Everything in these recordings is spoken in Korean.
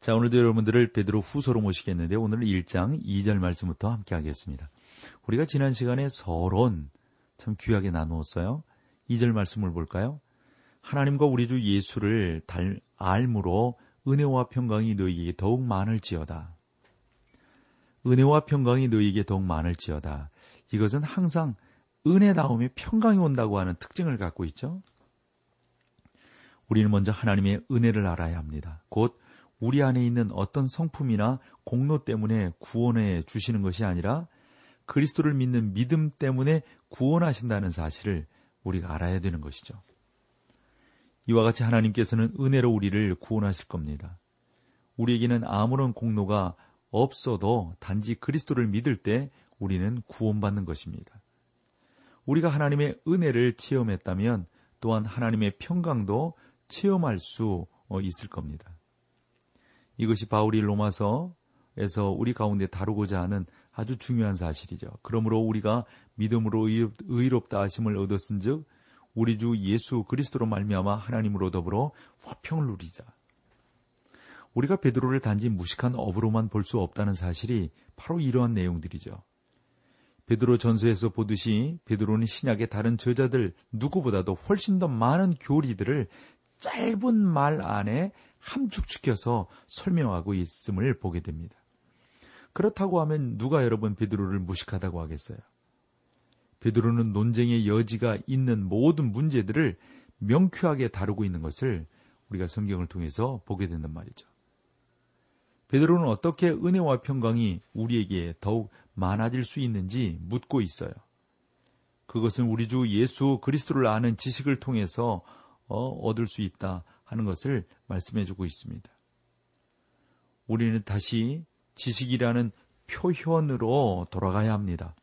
자, 오늘도 여러분들을 베드로 후서로 모시겠는데 오늘 1장 2절 말씀부터 함께 하겠습니다. 우리가 지난 시간에 서론 참 귀하게 나누었어요. 2절 말씀을 볼까요? 하나님과 우리 주 예수를 달, 알므로 은혜와 평강이 너희에게 더욱 많을지어다. 은혜와 평강이 너희에게 더욱 많을지어다. 이것은 항상 은혜다움에 평강이 온다고 하는 특징을 갖고 있죠. 우리는 먼저 하나님의 은혜를 알아야 합니다. 곧 우리 안에 있는 어떤 성품이나 공로 때문에 구원해 주시는 것이 아니라 그리스도를 믿는 믿음 때문에 구원하신다는 사실을 우리가 알아야 되는 것이죠. 이와 같이 하나님께서는 은혜로 우리를 구원하실 겁니다. 우리에게는 아무런 공로가 없어도 단지 그리스도를 믿을 때 우리는 구원받는 것입니다. 우리가 하나님의 은혜를 체험했다면 또한 하나님의 평강도 체험할 수 있을 겁니다. 이것이 바울이 로마서에서 우리 가운데 다루고자 하는 아주 중요한 사실이죠. 그러므로 우리가 믿음으로 의롭다 하심을 얻었은즉 우리 주 예수 그리스도로 말미암아 하나님으로 더불어 화평을 누리자. 우리가 베드로를 단지 무식한 업으로만 볼 수 없다는 사실이 바로 이러한 내용들이죠. 베드로 전서에서 보듯이 베드로는 신약의 다른 저자들 누구보다도 훨씬 더 많은 교리들을 짧은 말 안에 함축시켜서 설명하고 있음을 보게 됩니다. 그렇다고 하면 누가 여러분 베드로를 무식하다고 하겠어요? 베드로는 논쟁의 여지가 있는 모든 문제들을 명쾌하게 다루고 있는 것을 우리가 성경을 통해서 보게 된단 말이죠. 베드로는 어떻게 은혜와 평강이 우리에게 더욱 많아질 수 있는지 묻고 있어요. 그것은 우리 주 예수 그리스도를 아는 지식을 통해서 어, 얻을 수 있다 하는 것을 말씀해 주고 있습니다. 우리는 다시 지식이라는 표현으로 돌아가야 합니다.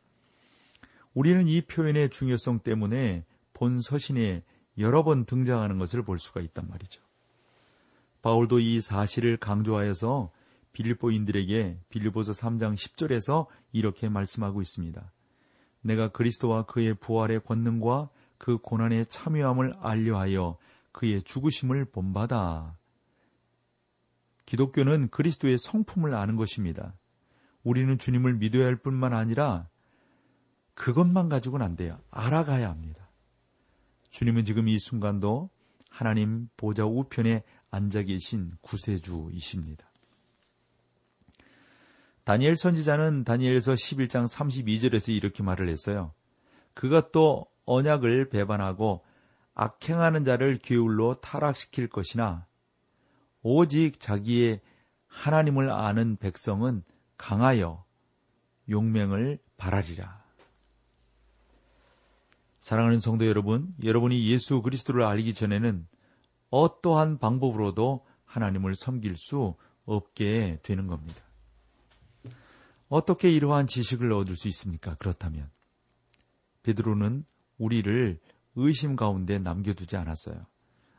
우리는 이 표현의 중요성 때문에 본 서신에 여러 번 등장하는 것을 볼 수가 있단 말이죠. 바울도 이 사실을 강조하여서 빌립보인들에게 빌립보서 3장 10절에서 이렇게 말씀하고 있습니다. 내가 그리스도와 그의 부활의 권능과 그 고난의 참여함을 알려하여 그의 죽으심을 본받아. 기독교는 그리스도의 성품을 아는 것입니다. 우리는 주님을 믿어야 할 뿐만 아니라 그것만 가지고는 안 돼요. 알아가야 합니다. 주님은 지금 이 순간도 하나님 보좌 우편에 앉아 계신 구세주이십니다. 다니엘 선지자는 다니엘서 11장 32절에서 이렇게 말을 했어요. 그가 또 언약을 배반하고 악행하는 자를 기울로 타락시킬 것이나 오직 자기의 하나님을 아는 백성은 강하여 용맹을 바라리라. 사랑하는 성도 여러분, 여러분이 예수 그리스도를 알기 전에는 어떠한 방법으로도 하나님을 섬길 수 없게 되는 겁니다. 어떻게 이러한 지식을 얻을 수 있습니까? 그렇다면 베드로는 우리를 의심 가운데 남겨두지 않았어요.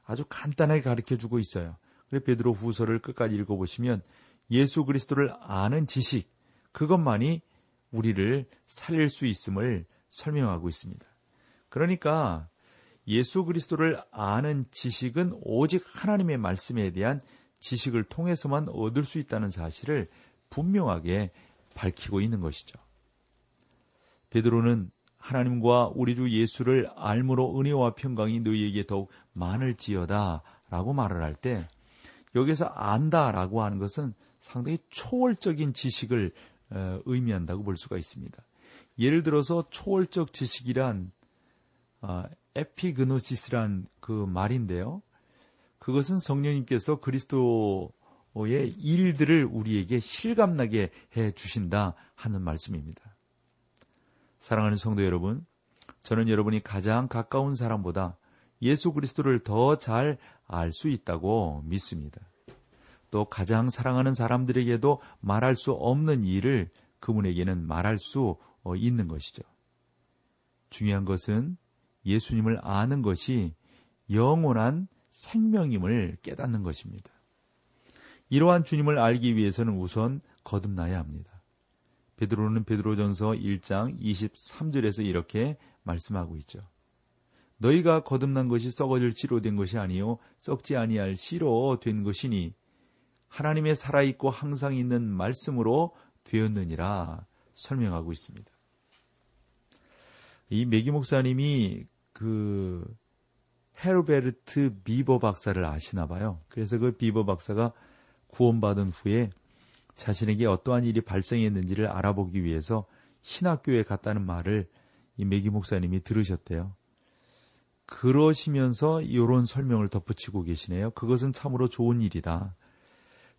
아주 간단하게 가르쳐 주고 있어요. 그래 베드로 후서를 끝까지 읽어보시면 예수 그리스도를 아는 지식 그것만이 우리를 살릴 수 있음을 설명하고 있습니다. 그러니까 예수 그리스도를 아는 지식은 오직 하나님의 말씀에 대한 지식을 통해서만 얻을 수 있다는 사실을 분명하게 밝히고 있는 것이죠. 베드로는 하나님과 우리 주 예수를 알므로 은혜와 평강이 너희에게 더욱 많을지어다 라고 말을 할 때 여기서 안다 라고 하는 것은 상당히 초월적인 지식을 어, 의미한다고 볼 수가 있습니다. 예를 들어서 초월적 지식이란 어, 에피그노시스란 그 말인데요. 그것은 성령님께서 그리스도의 일들을 우리에게 실감나게 해 주신다 하는 말씀입니다. 사랑하는 성도 여러분, 저는 여러분이 가장 가까운 사람보다 예수 그리스도를 더 잘 알 수 있다고 믿습니다. 또 가장 사랑하는 사람들에게도 말할 수 없는 일을 그분에게는 말할 수 어, 있는 것이죠. 중요한 것은 예수님을 아는 것이 영원한 생명임을 깨닫는 것입니다. 이러한 주님을 알기 위해서는 우선 거듭나야 합니다. 베드로는 베드로전서 1장 23절에서 이렇게 말씀하고 있죠. 너희가 거듭난 것이 썩어질 씨로 된 것이 아니요 썩지 아니할 씨로 된 것이니 하나님의 살아 있고 항상 있는 말씀으로 되었느니라 설명하고 있습니다. 이 메기 목사님이 그 헤르베르트 비버 박사를 아시나 봐요. 그래서 그 비버 박사가 구원받은 후에 자신에게 어떠한 일이 발생했는지를 알아보기 위해서 신학교에 갔다는 말을 이 메기 목사님이 들으셨대요. 그러시면서 이런 설명을 덧붙이고 계시네요. 그것은 참으로 좋은 일이다.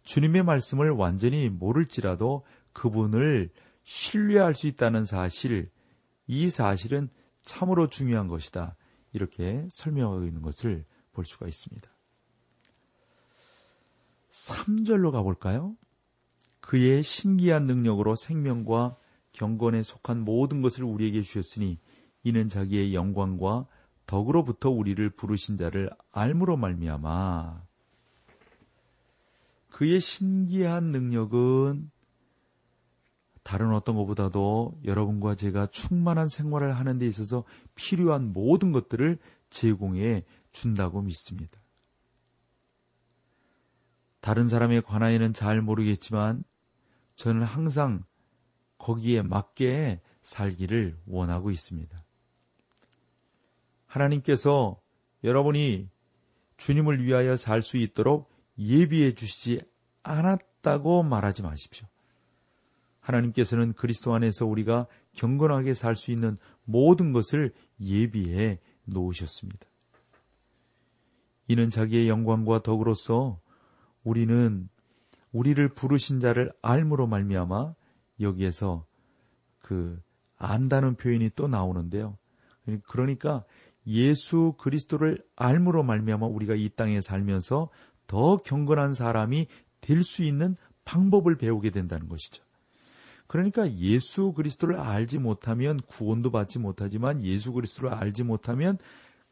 주님의 말씀을 완전히 모를지라도 그분을 신뢰할 수 있다는 사실, 이 사실은 참으로 중요한 것이다. 이렇게 설명하고 있는 것을 볼 수가 있습니다. 3절로 가볼까요? 그의 신기한 능력으로 생명과 경건에 속한 모든 것을 우리에게 주셨으니 이는 자기의 영광과 덕으로부터 우리를 부르신 자를 알므로 말미암아 그의 신기한 능력은 다른 어떤 것보다도 여러분과 제가 충만한 생활을 하는 데 있어서 필요한 모든 것들을 제공해 준다고 믿습니다. 다른 사람의 관하에는 잘 모르겠지만 저는 항상 거기에 맞게 살기를 원하고 있습니다. 하나님께서 여러분이 주님을 위하여 살 수 있도록 예비해 주시지 않았다고 말하지 마십시오. 하나님께서는 그리스도 안에서 우리가 경건하게 살 수 있는 모든 것을 예비해 놓으셨습니다. 이는 자기의 영광과 덕으로서 우리는 우리를 부르신 자를 알므로 말미암아 여기에서 그 안다는 표현이 또 나오는데요. 그러니까 예수 그리스도를 알므로 말미암아 우리가 이 땅에 살면서 더 경건한 사람이 될 수 있는 방법을 배우게 된다는 것이죠. 그러니까 예수 그리스도를 알지 못하면 구원도 받지 못하지만 예수 그리스도를 알지 못하면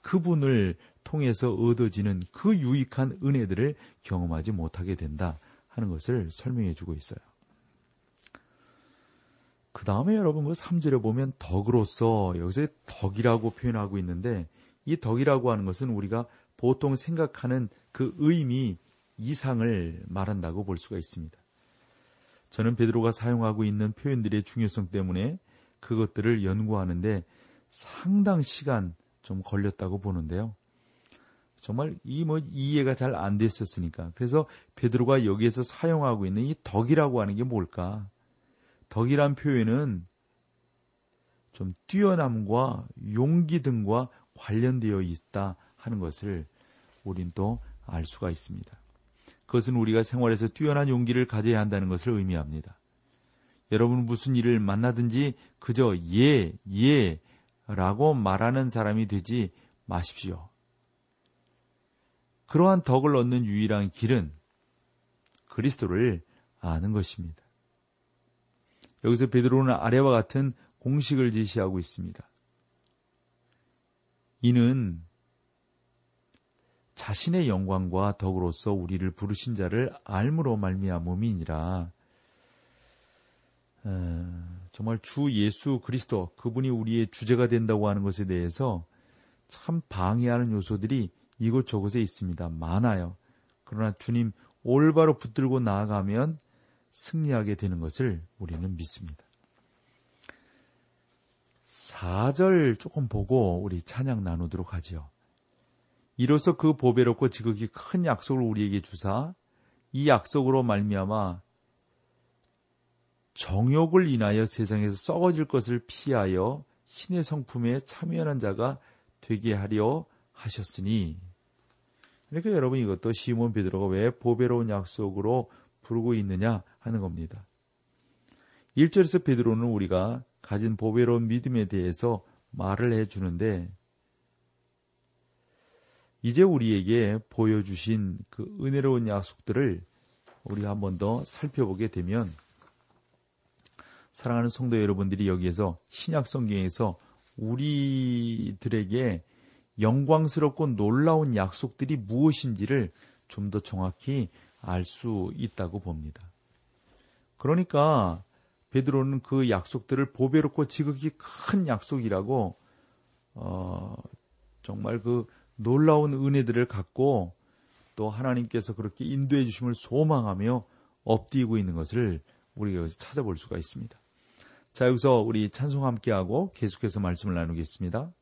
그분을 통해서 얻어지는 그 유익한 은혜들을 경험하지 못하게 된다 하는 것을 설명해 주고 있어요. 그 다음에 여러분 그 3절에 보면 덕으로서 여기서 덕이라고 표현하고 있는데 이 덕이라고 하는 것은 우리가 보통 생각하는 그 의미 이상을 말한다고 볼 수가 있습니다. 저는 베드로가 사용하고 있는 표현들의 중요성 때문에 그것들을 연구하는데 상당 시간 좀 걸렸다고 보는데요. 정말 이 뭐 이해가 잘 안 됐었으니까. 그래서 베드로가 여기에서 사용하고 있는 이 덕이라고 하는 게 뭘까? 덕이란 표현은 좀 뛰어남과 용기 등과 관련되어 있다 하는 것을 우린 또 알 수가 있습니다. 그것은 우리가 생활에서 뛰어난 용기를 가져야 한다는 것을 의미합니다. 여러분 무슨 일을 만나든지 그저 예, 예 라고 말하는 사람이 되지 마십시오. 그러한 덕을 얻는 유일한 길은 그리스도를 아는 것입니다. 여기서 베드로는 아래와 같은 공식을 제시하고 있습니다. 이는 자신의 영광과 덕으로서 우리를 부르신 자를 알므로 말미암음이니라. 정말 주 예수 그리스도 그분이 우리의 주제가 된다고 하는 것에 대해서 참 방해하는 요소들이 이곳저곳에 있습니다. 많아요. 그러나 주님 올바로 붙들고 나아가면 승리하게 되는 것을 우리는 믿습니다. 4절 조금 보고 우리 찬양 나누도록 하지요. 이로써 그 보배롭고 지극히 큰 약속을 우리에게 주사 이 약속으로 말미암아 정욕을 인하여 세상에서 썩어질 것을 피하여 신의 성품에 참여하는 자가 되게 하려 하셨으니 그러니까 여러분 이것도 시몬 베드로가 왜 보배로운 약속으로 부르고 있느냐 하는 겁니다. 1절에서 베드로는 우리가 가진 보배로운 믿음에 대해서 말을 해 주는데 이제 우리에게 보여주신 그 은혜로운 약속들을 우리가 한 번 더 살펴보게 되면 사랑하는 성도 여러분들이 여기에서 신약 성경에서 우리들에게 영광스럽고 놀라운 약속들이 무엇인지를 좀 더 정확히 알 수 있다고 봅니다. 그러니까 베드로는 그 약속들을 보배롭고 지극히 큰 약속이라고 어, 정말 그 놀라운 은혜들을 갖고 또 하나님께서 그렇게 인도해 주심을 소망하며 엎디고 있는 것을 우리가 여기서 찾아볼 수가 있습니다. 자, 여기서 우리 찬송 함께하고 계속해서 말씀을 나누겠습니다.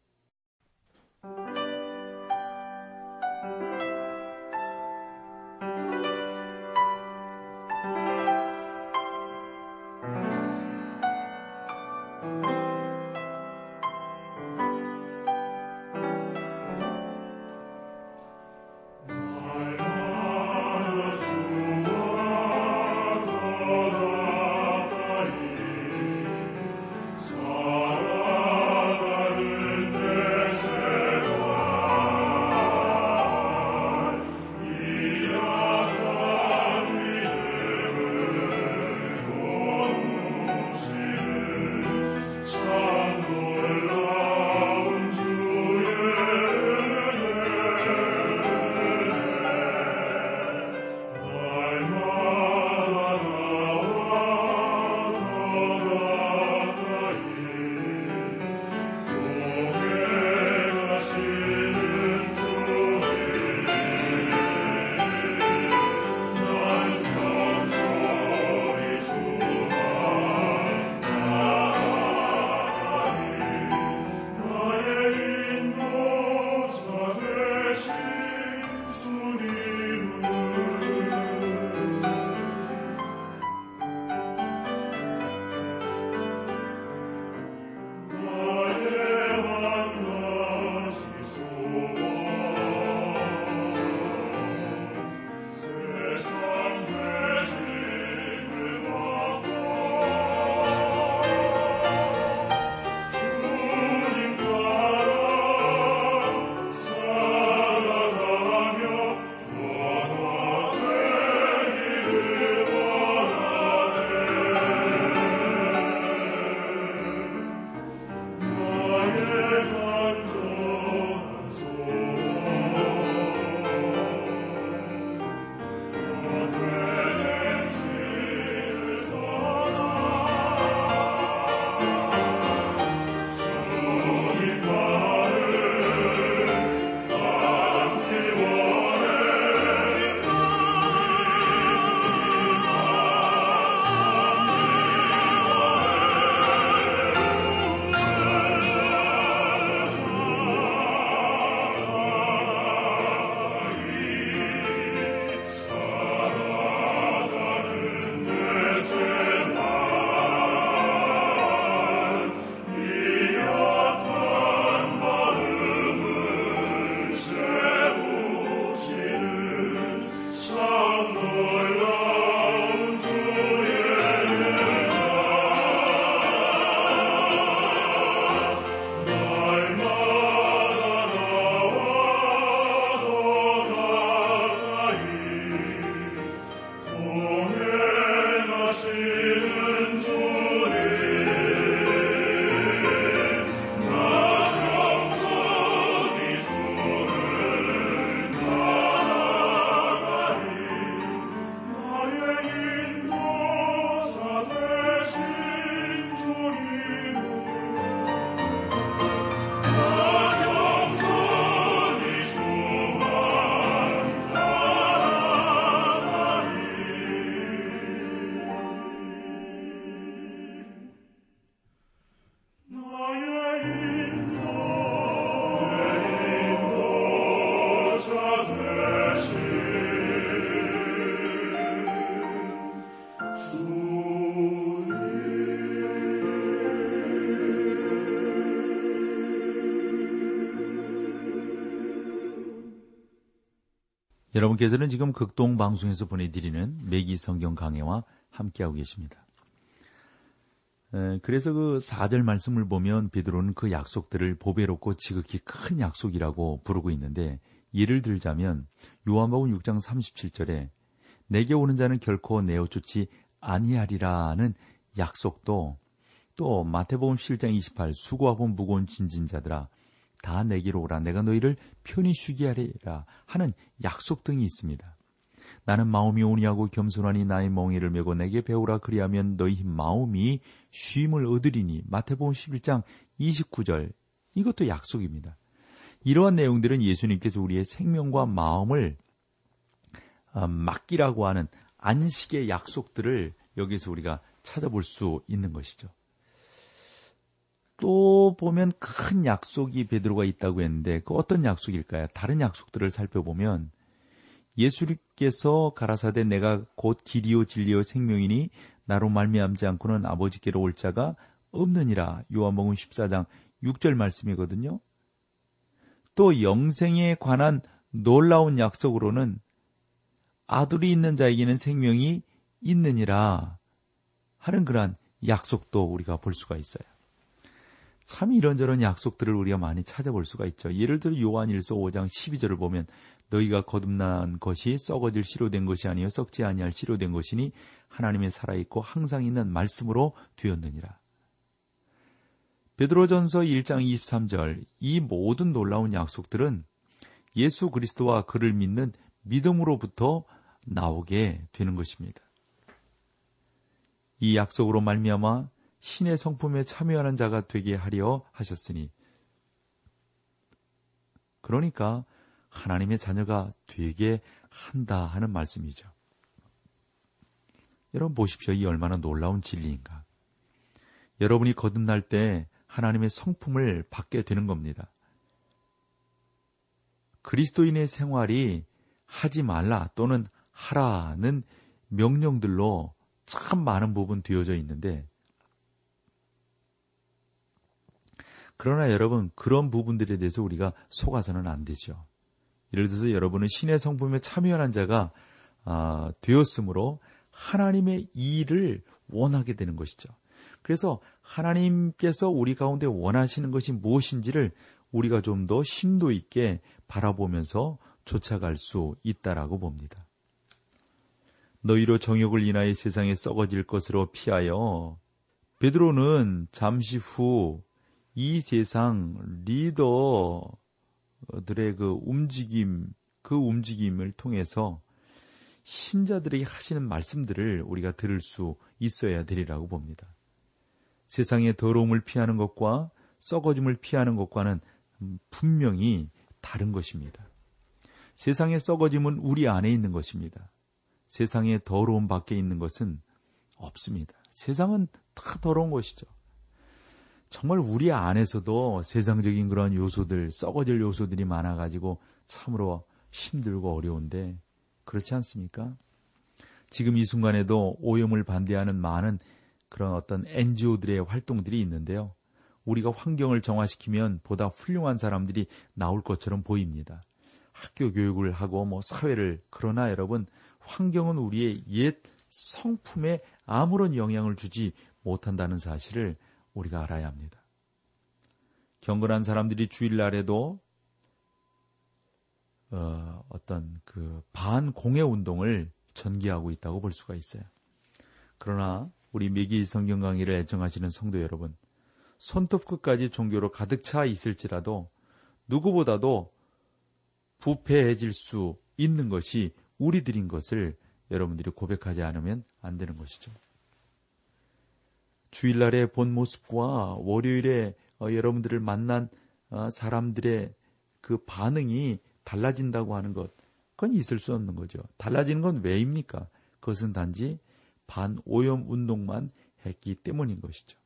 여러분께서는 지금 극동 방송에서 보내드리는 매기 성경 강해와 함께하고 계십니다. 그래서 그 4절 말씀을 보면 베드로는 그 약속들을 보배롭고 지극히 큰 약속이라고 부르고 있는데 예를 들자면 요한복음 6장 37절에 내게 오는 자는 결코 내어 쫓지 아니하리라는 약속도 또 마태복음 7장 28 수고하고 무거운 진진자들아 다 내게로 오라 내가 너희를 편히 쉬게 하리라 하는 약속 등이 있습니다. 나는 마음이 오니하고 겸손하니 나의 멍에를 메고 내게 배우라 그리하면 너희 마음이 쉼을 얻으리니 마태복음 11장 29절 이것도 약속입니다. 이러한 내용들은 예수님께서 우리의 생명과 마음을 어, 맡기라고 하는 안식의 약속들을 여기서 우리가 찾아볼 수 있는 것이죠. 또 보면 큰 약속이 베드로가 있다고 했는데 그 어떤 약속일까요? 다른 약속들을 살펴보면 예수님께서 가라사대 내가 곧 길이요 진리요 생명이니 나로 말미암지 않고는 아버지께로 올 자가 없느니라. 요한복음 14장 6절 말씀이거든요. 또 영생에 관한 놀라운 약속으로는 아들이 있는 자에게는 생명이 있느니라 하는 그러한 약속도 우리가 볼 수가 있어요. 참 이런저런 약속들을 우리가 많이 찾아볼 수가 있죠. 예를 들어 요한일서 5장 12절을 보면 너희가 거듭난 것이 썩어질 시로된 것이 아니요 썩지 아니할 시로된 것이니 하나님의 살아 있고 항상 있는 말씀으로 되었느니라. 베드로전서 1장 23절 이 모든 놀라운 약속들은 예수 그리스도와 그를 믿는 믿음으로부터 나오게 되는 것입니다. 이 약속으로 말미암아 신의 성품에 참여하는 자가 되게 하려 하셨으니 그러니까 하나님의 자녀가 되게 한다 하는 말씀이죠. 여러분 보십시오. 이 얼마나 놀라운 진리인가. 여러분이 거듭날 때 하나님의 성품을 받게 되는 겁니다. 그리스도인의 생활이 하지 말라 또는 하라는 명령들로 참 많은 부분 되어져 있는데 그러나 여러분 그런 부분들에 대해서 우리가 속아서는 안 되죠. 예를 들어서 여러분은 신의 성품에 참여한 자가 아, 되었으므로 하나님의 일을 원하게 되는 것이죠. 그래서 하나님께서 우리 가운데 원하시는 것이 무엇인지를 우리가 좀 더 심도 있게 바라보면서 쫓아갈 수 있다라고 봅니다. 너희로 정욕을 인하여 세상에 썩어질 것으로 피하여 베드로는 잠시 후 이 세상 리더들의 그 움직임, 그 움직임을 통해서 신자들에게 하시는 말씀들을 우리가 들을 수 있어야 되리라고 봅니다. 세상의 더러움을 피하는 것과 썩어짐을 피하는 것과는 분명히 다른 것입니다. 세상의 썩어짐은 우리 안에 있는 것입니다. 세상의 더러움 밖에 있는 것은 없습니다. 세상은 다 더러운 것이죠. 정말 우리 안에서도 세상적인 그런 요소들, 썩어질 요소들이 많아가지고 참으로 힘들고 어려운데 그렇지 않습니까? 지금 이 순간에도 오염을 반대하는 많은 그런 어떤 NGO들의 활동들이 있는데요. 우리가 환경을 정화시키면 보다 훌륭한 사람들이 나올 것처럼 보입니다. 학교 교육을 하고 뭐 사회를 그러나 여러분 환경은 우리의 옛 성품에 아무런 영향을 주지 못한다는 사실을 우리가 알아야 합니다. 경건한 사람들이 주일날에도 어, 어떤 그 반공회 운동을 전개하고 있다고 볼 수가 있어요. 그러나 우리 미기 성경 강의를 애정하시는 성도 여러분, 손톱 끝까지 종교로 가득 차 있을지라도 누구보다도 부패해질 수 있는 것이 우리들인 것을 여러분들이 고백하지 않으면 안 되는 것이죠. 주일날의 본 모습과 월요일에 어, 여러분들을 만난 어, 사람들의 그 반응이 달라진다고 하는 것, 그건 있을 수 없는 거죠. 달라지는 건 왜입니까? 그것은 단지 반오염 운동만 했기 때문인 것이죠.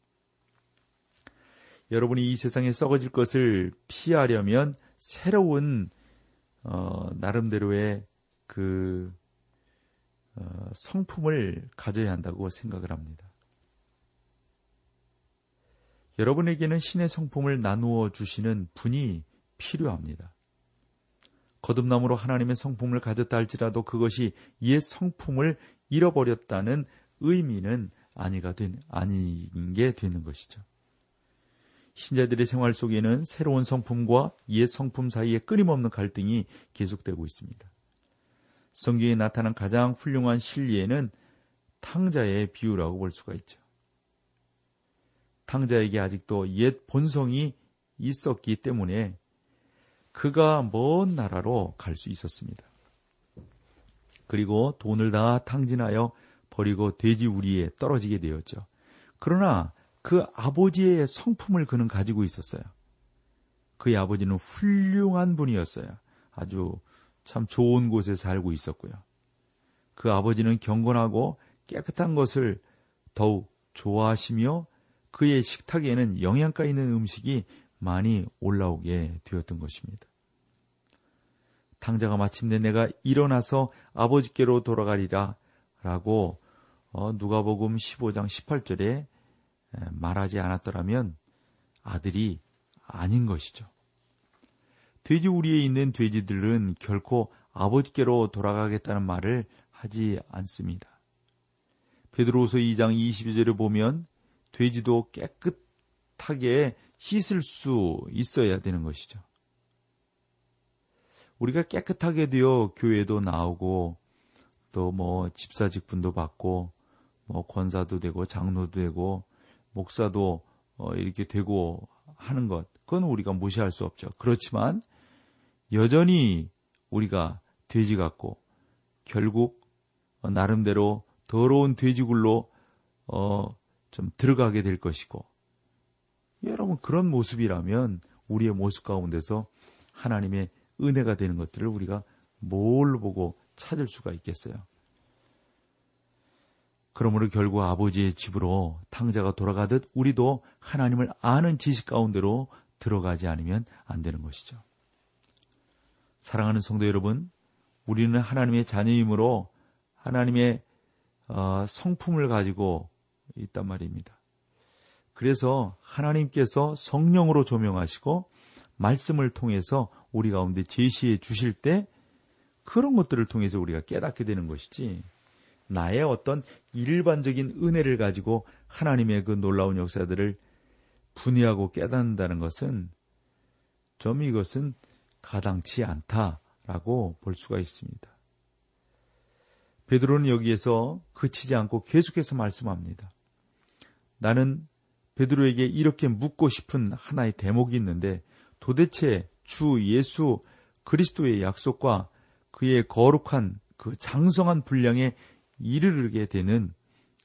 여러분이 이 세상에 썩어질 것을 피하려면 새로운 어, 나름대로의 그 어, 성품을 가져야 한다고 생각을 합니다. 여러분에게는 신의 성품을 나누어 주시는 분이 필요합니다. 거듭남으로 하나님의 성품을 가졌다 할지라도 그것이 옛 성품을 잃어버렸다는 의미는 아니가 된, 아닌 게 되는 것이죠. 신자들의 생활 속에는 새로운 성품과 옛 성품 사이에 끊임없는 갈등이 계속되고 있습니다. 성경에 나타난 가장 훌륭한 신리에는 탕자의 비유라고 볼 수가 있죠. 탕자에게 아직도 옛 본성이 있었기 때문에 그가 먼 나라로 갈 수 있었습니다. 그리고 돈을 다 탕진하여 버리고 돼지 우리에 떨어지게 되었죠. 그러나 그 아버지의 성품을 그는 가지고 있었어요. 그의 아버지는 훌륭한 분이었어요. 아주 참 좋은 곳에 살고 있었고요. 그 아버지는 경건하고 깨끗한 것을 더욱 좋아하시며 그의 식탁에는 영양가 있는 음식이 많이 올라오게 되었던 것입니다. 탕자가 마침내 내가 일어나서 아버지께로 돌아가리라 라고 어, 누가복음 15장 18절에 말하지 않았더라면 아들이 아닌 것이죠. 돼지 우리에 있는 돼지들은 결코 아버지께로 돌아가겠다는 말을 하지 않습니다. 베드로후서 2장 22절에 보면 돼지도 깨끗하게 씻을 수 있어야 되는 것이죠. 우리가 깨끗하게 되어 교회도 나오고 또 뭐 집사 직 분도 받고 뭐 권사도 되고 장로도 되고 목사도 어 이렇게 되고 하는 것 그건 우리가 무시할 수 없죠. 그렇지만 여전히 우리가 돼지 같고 결국 나름대로 더러운 돼지굴로 어, 좀 들어가게 될 것이고 여러분 그런 모습이라면 우리의 모습 가운데서 하나님의 은혜가 되는 것들을 우리가 뭘 보고 찾을 수가 있겠어요. 그러므로 결국 아버지의 집으로 탕자가 돌아가듯 우리도 하나님을 아는 지식 가운데로 들어가지 않으면 안 되는 것이죠. 사랑하는 성도 여러분, 우리는 하나님의 자녀이므로 하나님의 어, 성품을 가지고 있단 말입니다. 그래서 하나님께서 성령으로 조명하시고 말씀을 통해서 우리 가운데 제시해 주실 때 그런 것들을 통해서 우리가 깨닫게 되는 것이지 나의 어떤 일반적인 은혜를 가지고 하나님의 그 놀라운 역사들을 분해하고 깨닫는다는 것은 좀 이것은 가당치 않다라고 볼 수가 있습니다. 베드로는 여기에서 그치지 않고 계속해서 말씀합니다. 나는 베드로에게 이렇게 묻고 싶은 하나의 대목이 있는데 도대체 주 예수 그리스도의 약속과 그의 거룩한 그 장성한 분량에 이르게 되는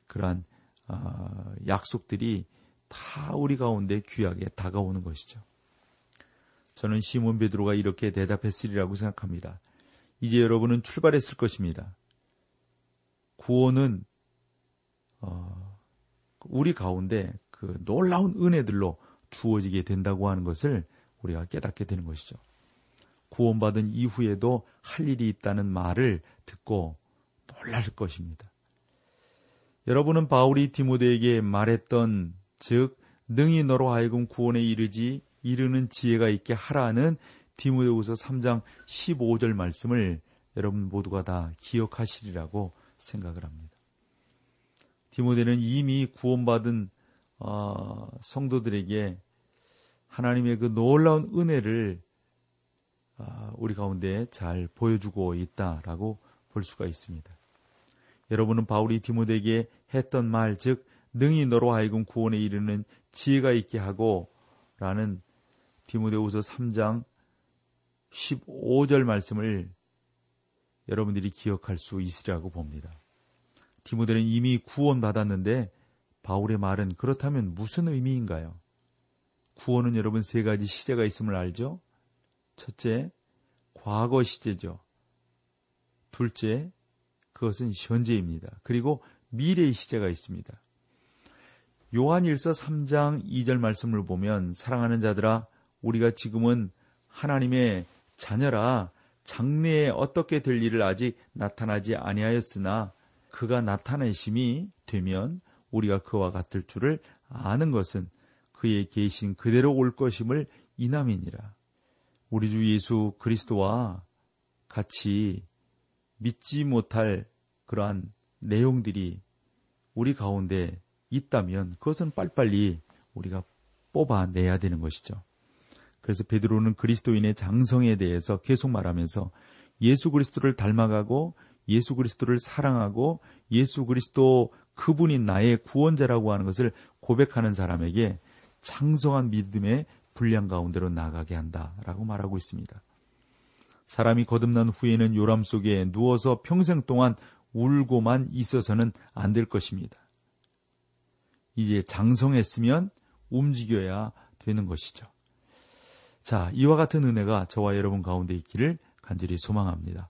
그러한 어, 약속들이 다 우리 가운데 귀하게 다가오는 것이죠. 저는 시몬 베드로가 이렇게 대답했으리라고 생각합니다. 이제 여러분은 출발했을 것입니다. 구원은 어, 우리 가운데 그 놀라운 은혜들로 주어지게 된다고 하는 것을 우리가 깨닫게 되는 것이죠. 구원받은 이후에도 할 일이 있다는 말을 듣고 놀랄 것입니다. 여러분은 바울이 디모데에게 말했던 즉 능히 너로 하여금 구원에 이르지 이르는 지혜가 있게 하라는 디모데후서 3장 15절 말씀을 여러분 모두가 다 기억하시리라고 생각을 합니다. 디모데는 이미 구원받은 어, 성도들에게 하나님의 그 놀라운 은혜를 어, 우리 가운데 잘 보여주고 있다라고 볼 수가 있습니다. 여러분은 바울이 디모데에게 했던 말, 즉 능히 너로 하여금 구원에 이르는 지혜가 있게 하고 라는 디모데후서 3장 15절 말씀을 여러분들이 기억할 수 있으리라고 봅니다. 디모데는 이미 구원받았는데 바울의 말은 그렇다면 무슨 의미인가요? 구원은 여러분 세 가지 시제가 있음을 알죠? 첫째, 과거 시제죠. 둘째, 그것은 현재입니다. 그리고 미래의 시제가 있습니다. 요한일서 3장 2절 말씀을 보면 사랑하는 자들아 우리가 지금은 하나님의 자녀라 장래에 어떻게 될 일을 아직 나타나지 아니하였으나 그가 나타내심이 되면 우리가 그와 같을 줄을 아는 것은 그의 계신 그대로 올 것임을 이남이니라. 우리 주 예수 그리스도와 같이 믿지 못할 그러한 내용들이 우리 가운데 있다면 그것은 빨리빨리 우리가 뽑아내야 되는 것이죠. 그래서 베드로는 그리스도인의 장성에 대해서 계속 말하면서 예수 그리스도를 닮아가고 예수 그리스도를 사랑하고 예수 그리스도 그분이 나의 구원자라고 하는 것을 고백하는 사람에게 창성한 믿음의 분량 가운데로 나가게 한다라고 말하고 있습니다. 사람이 거듭난 후에는 요람 속에 누워서 평생 동안 울고만 있어서는 안 될 것입니다. 이제 장성했으면 움직여야 되는 것이죠. 자, 이와 같은 은혜가 저와 여러분 가운데 있기를 간절히 소망합니다.